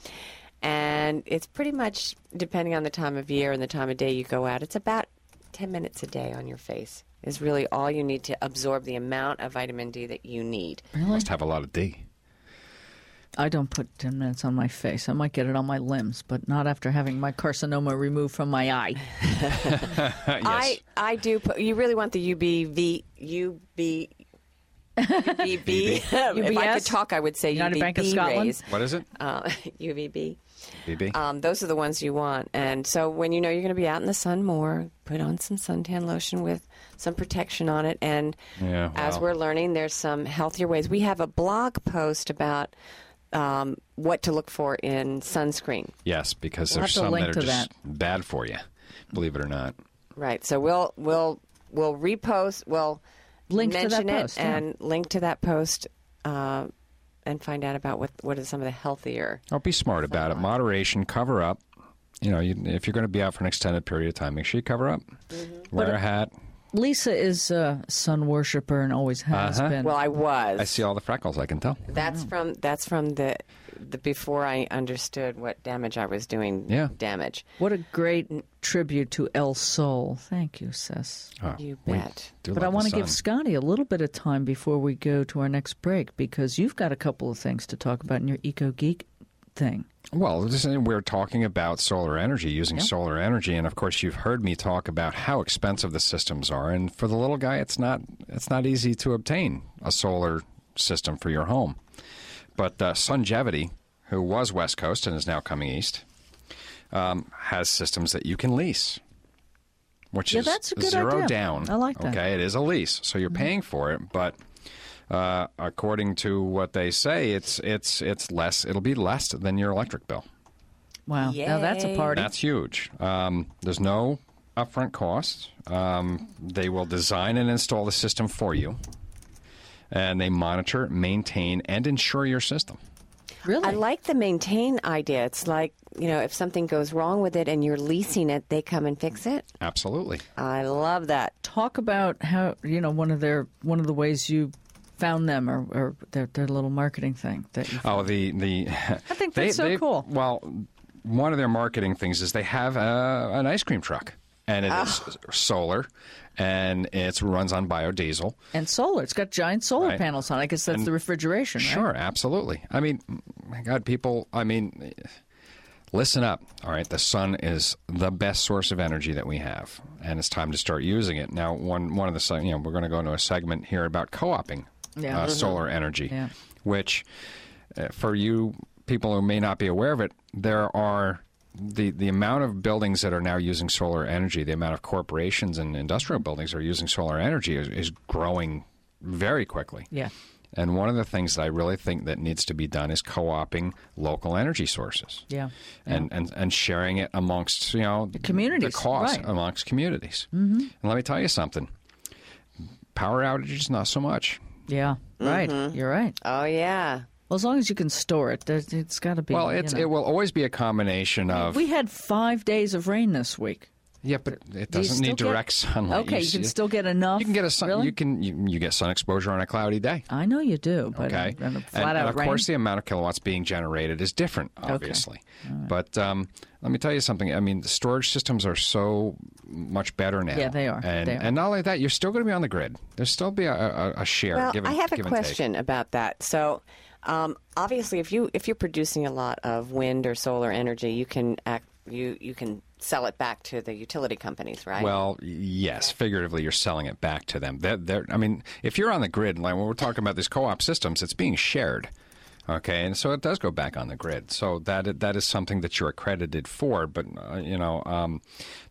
And it's pretty much depending on the time of year and the time of day you go out. It's about 10 minutes a day on your face is really all you need to absorb the amount of vitamin D that you need. You Must have a lot of D. I don't put 10 minutes on my face. I might get it on my limbs, but not after having my carcinoma removed from my eye. yes. I I do. Put, you really want the UBV UB. UVB. if I could talk, I would say United UVB Bank of Scotland? rays. what is it? Uh, UVB. BB. Um, those are the ones you want. And so when you know you're going to be out in the sun more, put on some suntan lotion with some protection on it. And Yeah, as well. we're learning, there's some healthier ways. We have a blog post about um, what to look for in sunscreen. yes, because We'll there's some that are just that. bad for you. Believe it or not. Right. So we'll we'll we'll repost. We'll Link to mention that it post, yeah. and link to that post, uh, and find out about what what is some of the healthier. Oh, be smart about it. Moderation, cover up. You know, you, if you're going to be out for an extended period of time, make sure you cover up. Mm-hmm. Wear a hat. Lisa is a sun worshiper and always has Uh-huh. been. Well, I was. I see all the freckles. I can tell. That's from that's from the the before I understood what damage I was doing. Yeah. Damage. what a great tribute to El Sol. Thank you, Sis. Oh, You bet. But I want to give. Scotty a little bit of time before we go to our next break because you've got a couple of things to talk about in your Eco Geek thing. Well, this is- we're talking about solar energy, using solar energy, and of course, you've heard me talk about how expensive the systems are. And for the little guy, it's not it's not easy to obtain a solar system for your home. But uh, Sungevity, who was West Coast and is now coming east, um, has systems that you can lease, which Yeah, is that's a good zero idea. down. I like that. Mm-hmm. Okay, it is a lease, so you're paying for it, but uh, according to what they say, it's it's it's less. It'll be less than your electric bill. Wow. Now that's a party. That's huge. Um, there's no upfront cost. Um, they will design and install the system for you, and they monitor, maintain, and insure your system. really? I like the maintain idea. It's like you know if something goes wrong with it and you're leasing it, they come and fix it. Absolutely. I love that. Talk about how you know one of their one of the ways you found them or, or their their little marketing thing that you Oh, the the. I think that's so cool. Well, one of their marketing things is they have uh, an ice cream truck, and it is Ah. solar, and it runs on biodiesel. and solar. It's got giant solar Right. panels on. it. I guess that's And- the refrigeration, right? Sure, absolutely. I mean, my God, people. I mean, listen up. All right, the sun is the best source of energy that we have, and it's time to start using it. Now, one one of the you know we're going to go into a segment here about co-oping Yeah. uh, solar energy, Yeah. which uh, for you people who may not be aware of it, there are. The, the amount of buildings that are now using solar energy, the amount of corporations and industrial buildings that are using solar energy is, is growing very quickly. Yeah. And one of the things that I really think that needs to be done is co-opting local energy sources. Yeah. And, and and sharing it amongst you know the communities, the cost right. amongst communities. Mm-hmm. And let me tell you something: power outages, not so much. Yeah. Right. Mm-hmm. You're right. Oh yeah. Well, as long as you can store it, it's got to be. Well, you know. it will always be a combination of We had five days of rain this week. yeah, but it doesn't still need get- direct sunlight. Okay, you, see- can still get enough. you can get a sun. Really? You can you, you get sun exposure on a cloudy day. I know you do, but Okay, uh, and a and, flat and out of rain. course the amount of kilowatts being generated is different, obviously. Okay. But um, let me tell you something. I mean, the storage systems are so much better now. Yeah, they are. And They are. and not only that, you're still going to be on the grid. There's still be a, a, a share. Well, give and, I have a give and take. question about that. So, um, obviously, if you if you're producing a lot of wind or solar energy, you can act, you you can sell it back to the utility companies, right? Well, yes, figuratively, you're selling it back to them. They're, they're, I mean, if you're on the grid, like when we're talking about these co-op systems, it's being shared. Okay, and so it does go back on the grid. So that that is something that you're accredited for. But uh, you know, um,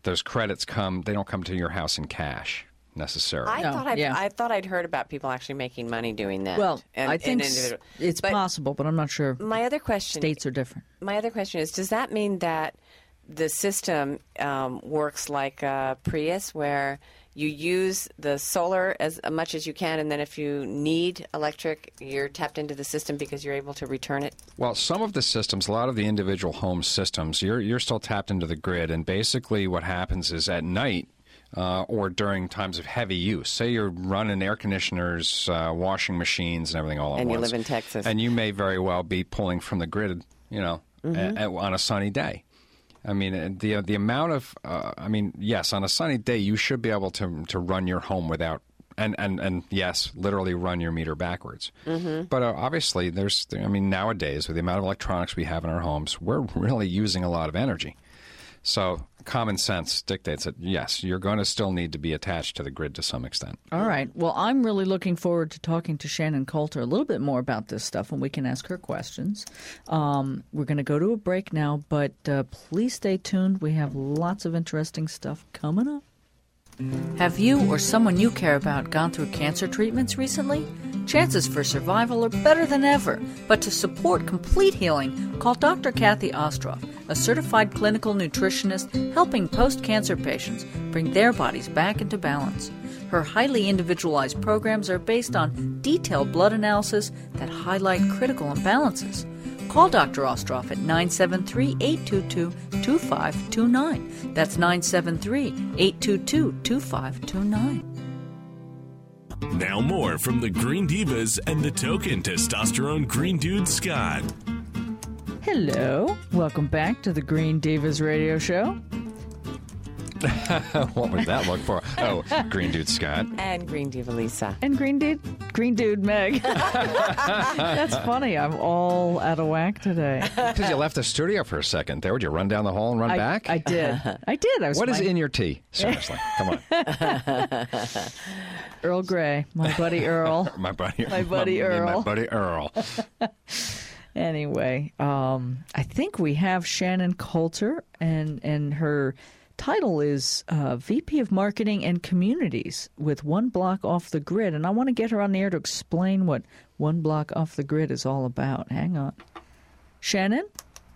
those credits come; they don't come to your house in cash necessarily. I No, thought I'd, yeah. I thought I'd heard about people actually making money doing that. Well, and- I think s- it's But possible, but I'm not sure. My other question States are different. my other question is does that mean that the system um, works like a Prius where you use the solar as much as you can and then if you need electric you're tapped into the system because you're able to return it Well, some of the systems, a lot of the individual home systems, you're you're still tapped into the grid, and basically what happens is at night. Uh, or during times of heavy use. Say you're running air conditioners, uh, washing machines, and everything all at And you live in Texas. and you may very well be pulling from the grid, you know, Mm-hmm. a- a- on a sunny day. I mean, uh, the the amount of, uh, I mean, yes, on a sunny day you should be able to to run your home without, and and and yes, literally run your meter backwards. Mm-hmm. But uh, obviously, there's, I mean, nowadays with the amount of electronics we have in our homes, we're really using a lot of energy. So common sense dictates that yes, you're going to still need to be attached to the grid to some extent. All right. Well, I'm really looking forward to talking to Shannon Coulter a little bit more about this stuff, and we can ask her questions. Um, we're going to go to a break now, but uh, please stay tuned. We have lots of interesting stuff coming up. Have you or someone you care about gone through cancer treatments recently? Chances for survival are better than ever, but to support complete healing, call Dr. Kathy Ostroff, a certified clinical nutritionist helping post cancer patients bring their bodies back into balance. Her highly individualized programs are based on detailed blood analysis that highlight critical imbalances. Call Dr. Ostroff at 973 822 2529. That's 973 822 2529. Now more from the Green Divas and the token testosterone green dude Scott. Hello. Welcome back to the Green Divas radio show. what would that look for? Oh, Green Dude Scott. and Green Dude Lisa And Green Dude, Green Dude Meg. That's funny. I'm all out of whack today. Because you left the studio for a second there. Would you run down the hall and run I, back? I did. I did. I was what is my- in your tea? Seriously, come on, Earl Grey, my buddy Earl. my buddy, Earl. My buddy me and My Earl. buddy Earl. Anyway, um, I think we have Shannon Coulter, and and her title is uh, VP of Marketing and Communities with One Block Off the Grid, and I want to get her on the air to explain what One Block Off the Grid is all about. Hang on, Shannon,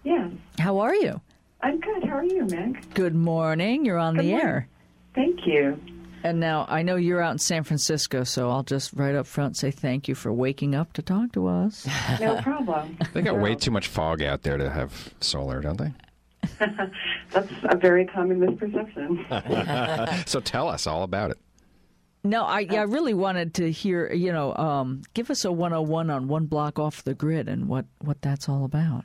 Yes, how are you? I'm good. How are you, Meg? Good morning. You're on the morning. air. Thank you. And now I know you're out in San Francisco, so I'll just right up front say thank you for waking up to talk to us. No problem. They got way too much fog out there to have solar, don't they? That's a very common misperception. So tell us all about it. No, I yeah, I really wanted to hear, you know, um, give us a 101 on one block off the grid and what, what that's all about.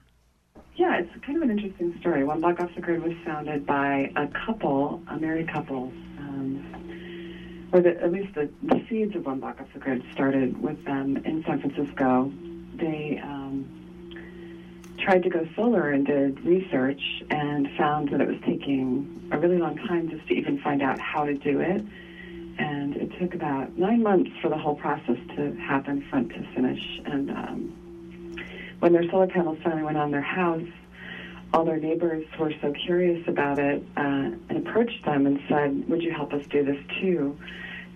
yeah, it's kind of an interesting story. One Block Off the Grid was founded by a couple, a married couple, um, or the, at least the, the seeds of One Block Off the Grid started with them in San Francisco. They um, tried to go solar and did research and found that it was taking a really long time just to even find out how to do it. And it took about nine months for the whole process to happen front to finish. And um, when their solar panels finally went on their house, all their neighbors were so curious about it uh, and approached them and said, Would you help us do this too?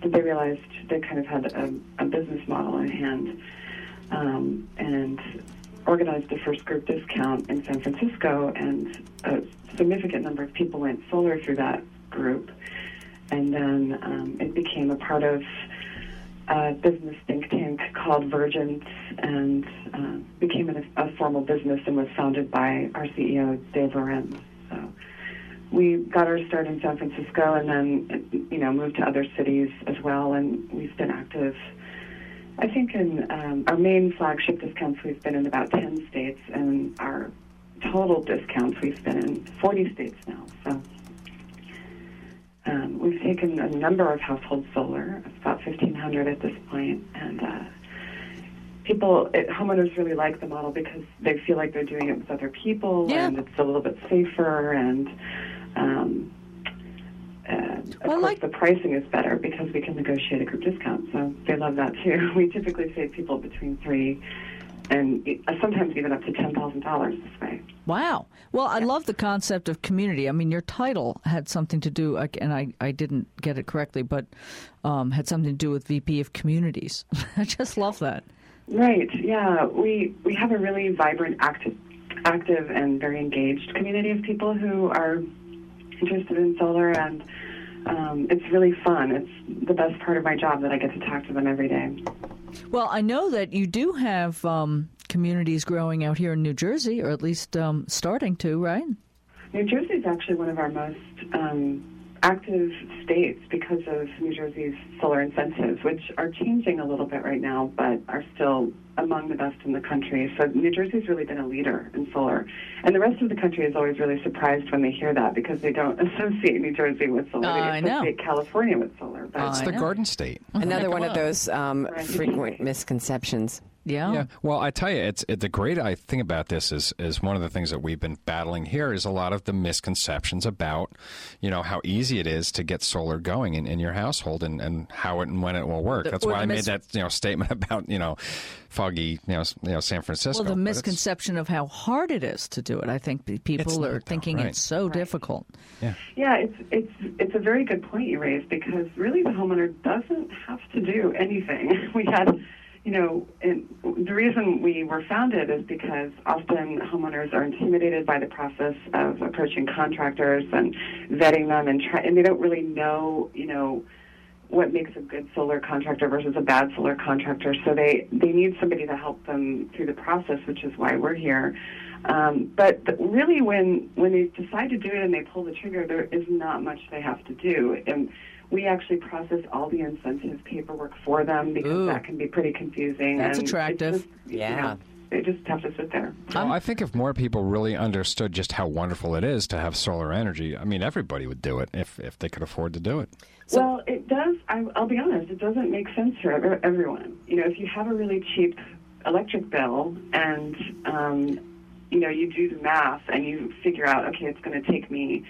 That they realized they kind of had a, a business model in hand um, and organized the first group discount in San Francisco, and a significant number of people went solar through that group. And then um, it became a part of a business think tank called Virgance and uh, became an, a formal business and was founded by our CEO, Dave Llorente. So we got our start in San Francisco and then, you know, moved to other cities as well. And we've been active, I think, in um, our main flagship discounts, we've been in about 10 states, and our total discounts, we've been in 40 states now. So um, we've taken a number of household solar, about 1,500 at this point, and uh, people, it, homeowners really like the model because they feel like they're doing it with other people, Yeah. and it's a little bit safer, and um, uh, of Well, course like- the pricing is better because we can negotiate a group discount. So they love that too. We typically save people between three and sometimes even up to ten thousand dollars this way. Wow. Well, I love the concept of community. I mean, your title had something to do, and I, I didn't get it correctly, but um, had something to do with VP of Communities. I just love that. Right. Yeah. We we have a really vibrant, active, active, and very engaged community of people who are interested in solar, and um, it's really fun. It's the best part of my job that I get to talk to them every day. Well, I know that you do have um, communities growing out here in New Jersey, or at least um, starting to, right? New Jersey is actually one of our most um, active states because of New Jersey's solar incentives, which are changing a little bit right now, but are still among the best in the country. So New Jersey's really been a leader in solar. And the rest of the country is always really surprised when they hear that because they don't associate New Jersey with solar. Uh, they associate California with solar. But it's the Garden State. Another one of those um, frequent misconceptions. Yeah. Yeah. Well, I tell you, it's it, the great I thing about this is is one of the things that we've been battling here is a lot of the misconceptions about, you know, how easy it is to get solar going in, in your household and, and how it and when it will work. The- That's why I mis- made that you know statement about you know, foggy you know you know San Francisco. Well, the misconception of how hard it is to do it. I think people It's not, are though, thinking right. it's so difficult. Yeah. Yeah, it's it's it's a very good point you raised because really the homeowner doesn't have to do anything. We had, you know, and the reason we were founded is because often homeowners are intimidated by the process of approaching contractors and vetting them and try, and they don't really know, you know, what makes a good solar contractor versus a bad solar contractor. So they, they need somebody to help them through the process, which is why we're here. Um, but th- really, when when they decide to do it and they pull the trigger, there is not much they have to do. And we actually process all the incentive paperwork for them because Ooh. that can be pretty confusing. That's and attractive. just, you Yeah. know, they just have to sit there. Well, I think if more people really understood just how wonderful it is to have solar energy, I mean, everybody would do it if, if they could afford to do it. well, it does. I, I'll be honest. It doesn't make sense for everyone. You know, if you have a really cheap electric bill and um, you know you do the math and you figure out, okay, it's going to take me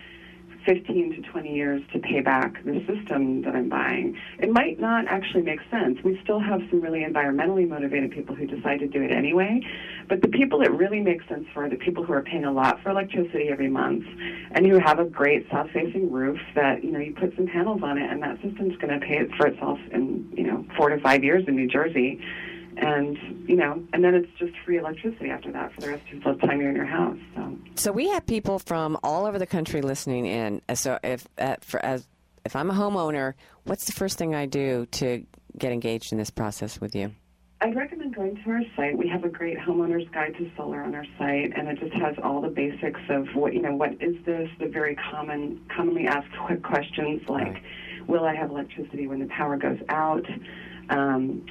15 to 20 years to pay back the system that I'm buying. It might not actually make sense. We still have some really environmentally motivated people who decide to do it anyway, but the people it really makes sense for are the people who are paying a lot for electricity every month and who have a great south-facing roof that, you know, you put some panels on it and that system's going to pay it for itself in, you know, 4 to 5 years in New Jersey. And, you know, and then it's just free electricity after that for the rest of the time you're in your house. So So we have people from all over the country listening in. Uh, So if uh, for, as if I'm a homeowner, what's the first thing I do to get engaged in this process with you? I'd recommend going to our site. We have a great homeowner's guide to solar on our site, and it just has all the basics of what you know. What is this? The very common, commonly asked quick questions like, "Will I have electricity when the power goes out?" Um,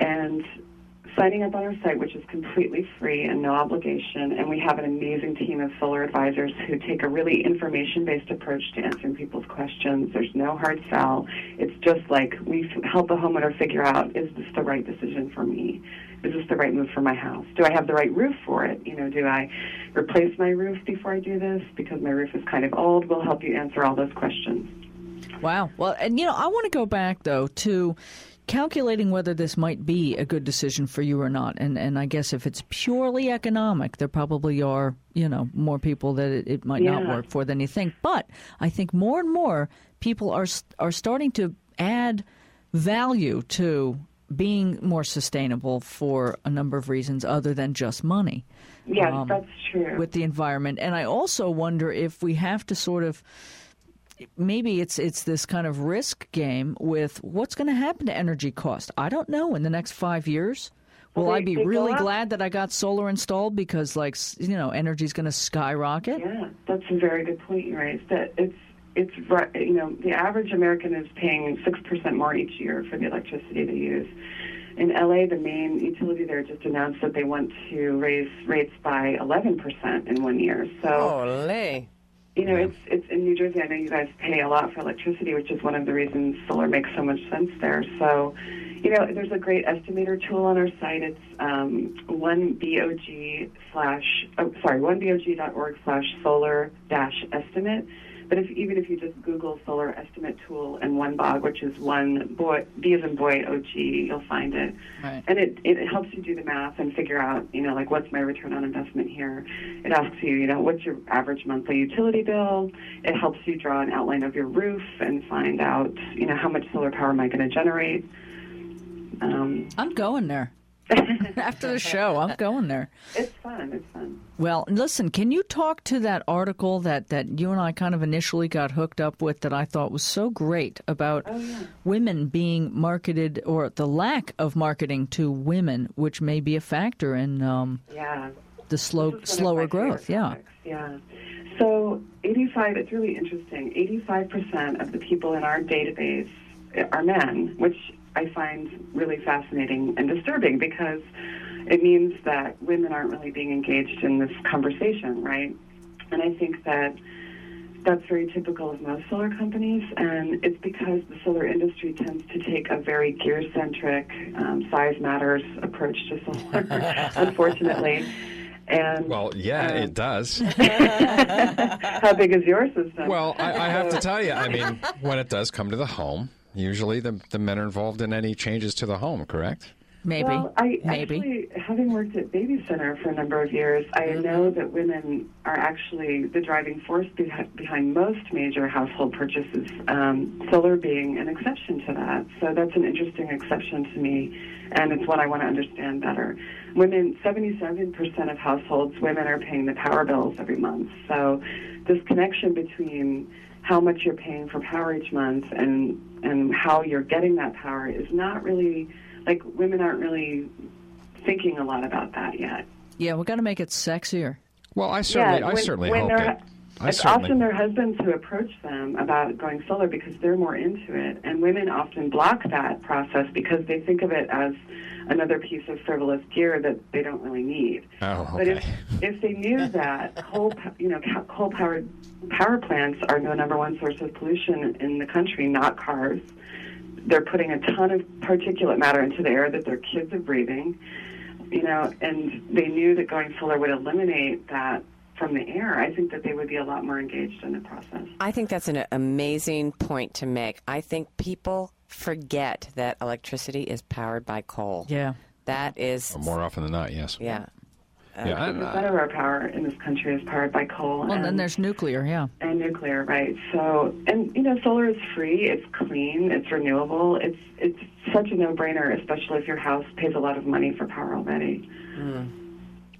and signing up on our site, which is completely free and no obligation. And we have an amazing team of solar advisors who take a really information based approach to answering people's questions. There's no hard sell. It's just like we help the homeowner figure out is this the right decision for me? Is this the right move for my house? Do I have the right roof for it? You know, do I replace my roof before I do this because my roof is kind of old? We'll help you answer all those questions. Wow. Well, and you know, I want to go back though to calculating whether this might be a good decision for you or not. And and I guess if it's purely economic, there probably are you know more people that it, it might not work for than you think. But I think more and more people are are starting to add value to being more sustainable for a number of reasons other than just money Yes, Um, that's true. with the environment. And I also wonder if we have to sort of maybe it's it's this kind of risk game with what's going to happen to energy cost. I don't know in the next 5 years. Will Well, I they- be really glad that I got solar installed because like you know, energy's going to skyrocket? Yeah, that's a very good point you raised. That it's it's ri- you know the average American is paying six percent more each year for the electricity they use. In LA, the main utility there just announced that they want to raise rates by eleven percent in one year. So Holy. You know it's it's in New Jersey. I know you guys pay a lot for electricity, which is one of the reasons solar makes so much sense there. So. You know, there's a great estimator tool on our site. It's um, one bog slash, oh, sorry, one bog.org slash solar dash estimate. But if even if you just Google solar estimate tool and one bog, which is one boy B as in boy O G, you'll find it. Right. And it, it helps you do the math and figure out, you know, like what's my return on investment here. It asks you, you know, what's your average monthly utility bill. It helps you draw an outline of your roof and find out, you know, how much solar power am I going to generate. Um, I'm going there. After the show, I'm going there. it's fun. It's fun. Well, listen, can you talk to that article that, that you and I kind of initially got hooked up with that I thought was so great about women being marketed or the lack of marketing to women, which may be a factor in um, Yeah. the slow This is one of slower growth? Yeah. Yeah. So 85, it's really interesting. 85% of the people in our database are men, which I find really fascinating and disturbing because it means that women aren't really being engaged in this conversation, right? And I think that that's very typical of most solar companies, and it's because the solar industry tends to take a very gear centric, um, size matters approach to solar, unfortunately. And Well, yeah, um, it does. how big is your system? Well, I, I have to tell you, I mean, when it does come to the home, usually the, the men are involved in any changes to the home, correct? Maybe. Well, I Maybe. actually, having worked at Baby Center for a number of years, I know that women are actually the driving force behi- behind most major household purchases. Um, solar being an exception to that, so that's an interesting exception to me, and it's one I want to understand better. Women, 77% of households, women are paying the power bills every month. So, this connection between how much you're paying for power each month and and how you're getting that power is not really like women aren't really thinking a lot about that yet. yeah, we've got to make it sexier. Well, I certainly, yeah, I certainly when hope they're- it. I it's certainly, often their husbands who approach them about going solar because they're more into it, and women often block that process because they think of it as another piece of frivolous gear that they don't really need. Oh, okay. But if if they knew that coal, you know, coal powered power plants are the number one source of pollution in the country, not cars. They're putting a ton of particulate matter into the air that their kids are breathing, you know, and they knew that going solar would eliminate that from the air. I think that they would be a lot more engaged in the process. I think that's an amazing point to make. I think people forget that electricity is powered by coal. Yeah. That is, more often than not, yes. yeah. Yeah, I- Percent of our power in this country is powered by coal. Well, and, then there's nuclear, yeah. and nuclear, right? So, and you know, solar is free. It's clean. It's renewable. It's it's such a no-brainer, especially if your house pays a lot of money for power already.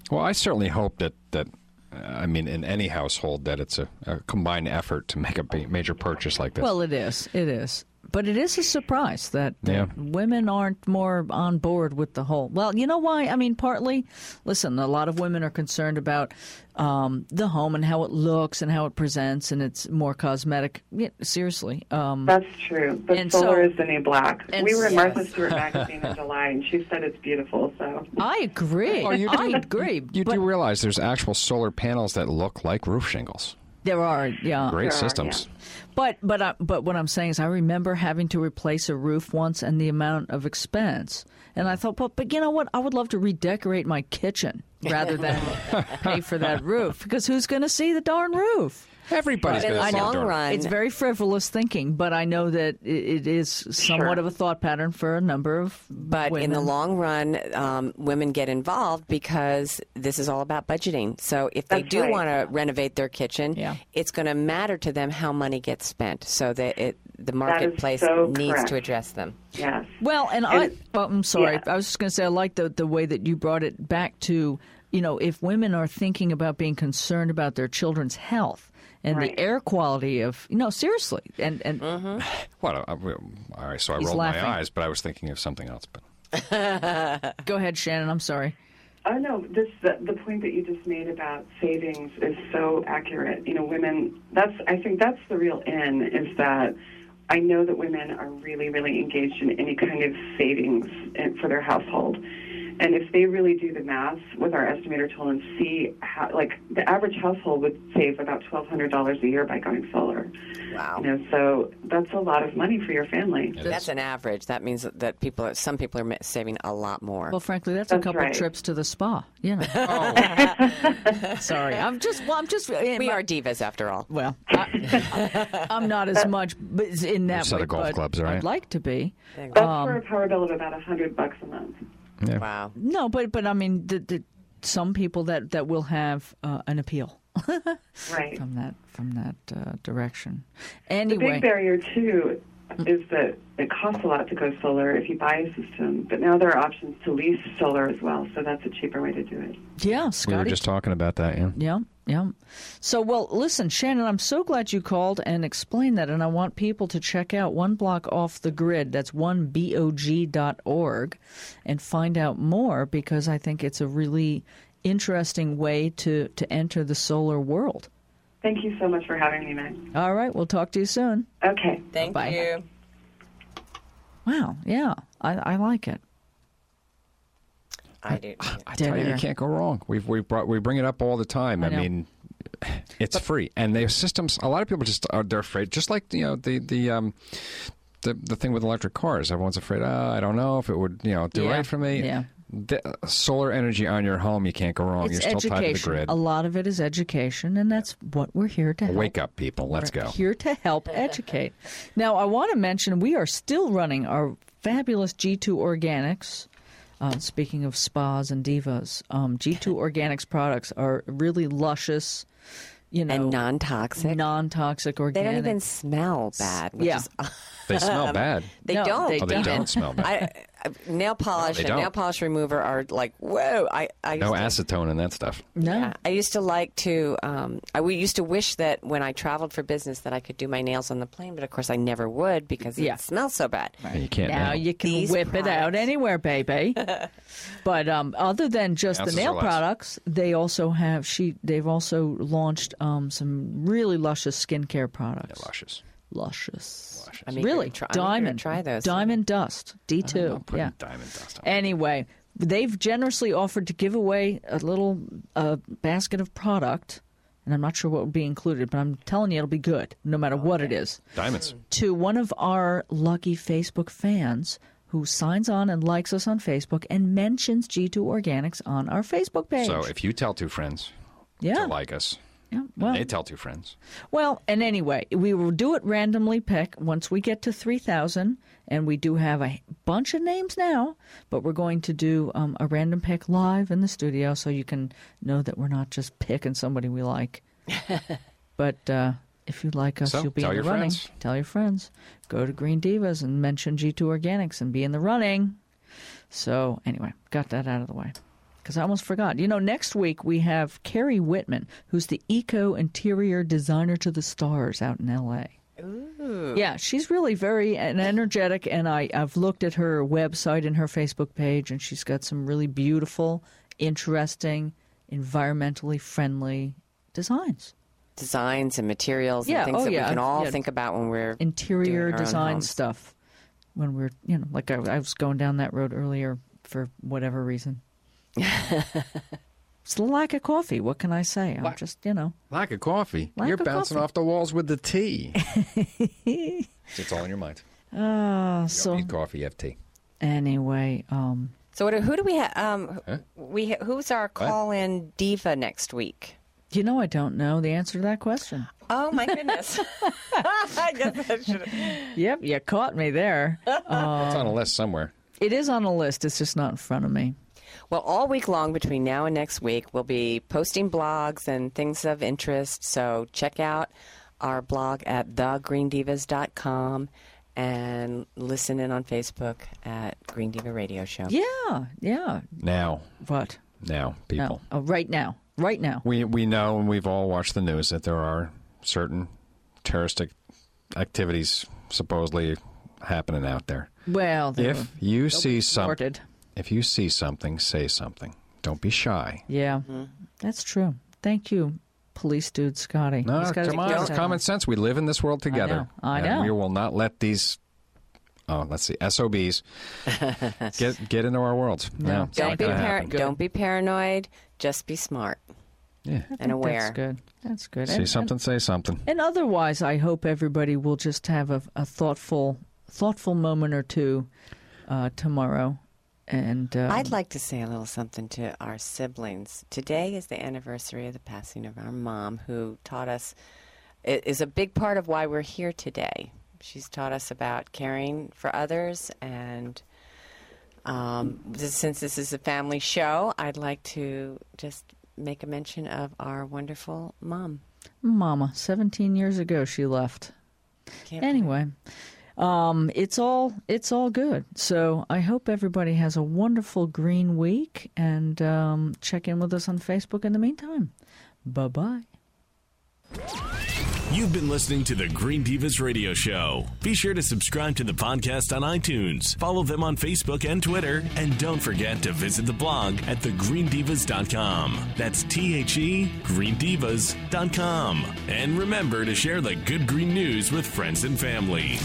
Well, I certainly hope that that uh, I mean, in any household, that it's a, a combined effort to make a major purchase like this. Well, it is. It is. But it is a surprise that, that Yeah. women aren't more on board with the whole. Well, you know why? I mean, partly, listen, a lot of women are concerned about um, the home and how it looks and how it presents, and it's more cosmetic. Yeah, seriously. Um, That's true. But And solar so- is the new black. and We were in yes. Martha Stewart magazine in July, and she said it's beautiful. So I agree. Oh, you I do- agree. you but do realize there's actual solar panels that look like roof shingles. there are, yeah. Great There are, systems. But but I, but what I'm saying is, I remember having to replace a roof once and the amount of expense, and I thought, but but you know what? I would love to redecorate my kitchen rather than pay for that roof because who's going to see the darn roof? Everybody's But in going the to see long a door. run, It's very frivolous thinking, but I know that it, it is somewhat Sure. of a thought pattern for a number of. But in the long run, um, women get involved because this is all about budgeting. So if they do right. want to renovate their kitchen, Yeah. it's going to matter to them how money gets spent. So that it, the marketplace so needs correct. to address them. yes, Well, and I, well, I'm sorry. yeah. I was just going to say I like the the way that you brought it back to, you know, if women are thinking about being concerned about their children's health and Right. the air quality of, you know, seriously, and and mm-hmm. What? Uh, I, I- all right, so I He's rolled laughing. my eyes, but I was thinking of something else. But go ahead, Shannon. I'm sorry. Oh no, this the, the point that you just made about savings is so accurate. You know, women. That's I think that's the real in is that I know that women are really really engaged in any kind of savings eh, for their household, And if they really do the math with our estimator tool and see how, like, the average household would save about $1,200 a year by going solar. Wow. You know, so that's a lot of money for your family. That's an average. That means that people, some people are saving a lot more. Well, frankly, that's, a couple right. trips to the spa. You know. Oh. Sorry, I'm just. Well, I'm just. Eh, we are divas after all. Well, I, I'm not as much but in that set way. of golf but clubs, right? I'd like to be. That's for um, a power bill of about a 100 bucks a month. Yeah. Wow. No, but but I mean, the, the, some people that that will have uh, an appeal Right. from that from that uh, direction. The big barrier too is that it costs a lot to go solar if you buy a system, but now there are options to lease solar as well, so that's a cheaper way to do it. yeah, Scotty. We were just talking about that, yeah. Yeah, yeah. So, well, listen, Shannon, I'm so glad you called and explained that, and I want people to check out One Block Off the Grid. That's onebog.org, and find out more because I think it's a really interesting way to to enter the solar world. Thank you so much for having me, Meg. All right, we'll talk to you soon. Okay. Thank Bye. you. Wow, yeah, I, I like it. I do. I tell you, you can't go wrong. We've we brought we bring it up all the time. I I, mean, it's free, and their systems. A lot of people just are they're afraid. Just like you know the the um the the thing with electric cars. Everyone's afraid. Oh, I don't know if it would you know do Yeah. right for me. Yeah. The, solar energy on your home, you can't go wrong. It's You're still tied to the education. grid. A lot of it is education, and that's what we're here to help. Wake up, people. Let's We're go. Here to help educate. Now, I want to mention we are still running our fabulous G2 Organics. Uh, speaking of spas and divas, um, G2 Organics products are really luscious, you know, And non-toxic. non-toxic organic. They don't even smell bad. Which Yeah. Is, They smell bad. they No, don't. they Oh, they don't. don't smell bad. I, I, nail polish they and nail don't. polish remover are like whoa. I, I No to- acetone in that stuff. no. Yeah, I used to like to. Um, I we used to wish that when I traveled for business that I could do my nails on the plane, but of course I never would because Yeah. it smells so bad. And you can't. Now nail. you can These whip it out anywhere, baby. but um, other than just Ounces the nail products, they also have she. They've also launched um, some really luscious skincare products. luscious. Luscious. I mean, really, try, diamond. try those. Diamond dust. D two. Yeah. diamond dust on. Anyway, they've generously offered to give away a little uh, basket of product, and I'm not sure what would be included, but I'm telling you it'll be good, no matter what it is Diamonds. to one of our lucky Facebook fans who signs on and likes us on Facebook and mentions G2 Organics on our Facebook page. So if you tell two friends yeah. to like us, yeah. Well, they tell two friends. well, and anyway, we will do it randomly pick once we get to 3,000, and we do have a bunch of names now, but we're going to do um, a random pick live in the studio so you can know that we're not just picking somebody we like. but uh, if you like us, So, you'll be in the running. friends. Tell your friends. Go to Green Divas and mention G2 Organics and be in the running. So, anyway, got that out of the way. Because I almost forgot. You know, next week we have Kari Whitman, who's the eco interior designer to the stars out in L.A. Ooh. Yeah, she's really very and energetic, and I, I've looked at her website and her Facebook page, and she's got some really beautiful, interesting, environmentally friendly designs. Designs and materials Yeah, and things oh, that yeah, we can all yeah. think about when we're Interior doing our own design stuff. When we're, you know, like I, I was going down that road earlier for whatever reason. it's the lack of coffee. What can I say? I'm just, you know. Lack of coffee. Lack You're of bouncing coffee. off the walls with the tea. it's all in your mind. Uh, You so don't need coffee, you have tea. anyway, um, So what, who do we have? Um, Huh? We ha- who's our call-in diva next week? you know, I don't know the answer to that question. Oh my goodness! I guess I should. Yep, you caught me there. it's on a list somewhere. It is on a list. It's just not in front of me. Well, all week long between now and next week, we'll be posting blogs and things of interest. So check out our blog at thegreendivas.com and listen in on Facebook at Green Diva Radio Show. Yeah, yeah. Now, What? now, people. No. Oh, right now. Right now. We we know and we've all watched the news that there are certain terroristic activities supposedly happening out there. Well, If you see something, thwarted. If you see something, say something. Don't be shy. Yeah, that's true. Thank you, police dude Scotty. No, He's got come on, it's common sense. We live in this world together. know, I know. we will not let these oh, let's see, SOBs get get into our world. No, it's Don't be gonna par- don't be paranoid. Just be smart Yeah. and aware. That's good. That's good. See And- something, say something. And, and otherwise, I hope everybody will just have a, a thoughtful, thoughtful moment or two uh, tomorrow. And um, I'd like to say a little something to our siblings. Today is the anniversary of the passing of our mom, who taught us, it is a big part of why we're here today. She's taught us about caring for others, and um, this, since this is a family show, I'd like to just make a mention of our wonderful mom. Mama, 17 years ago, she left. Can't Anyway, um, it's all it's all good. So I hope everybody has a wonderful green week, and um, check in with us on Facebook in the meantime. Bye bye. You've been listening to the Green Divas Radio Show. Be sure to subscribe to the podcast on iTunes, follow them on Facebook and Twitter, and don't forget to visit the blog at thegreendivas.com. That's T H E greendivas.com. And remember to share the good green news with friends and family.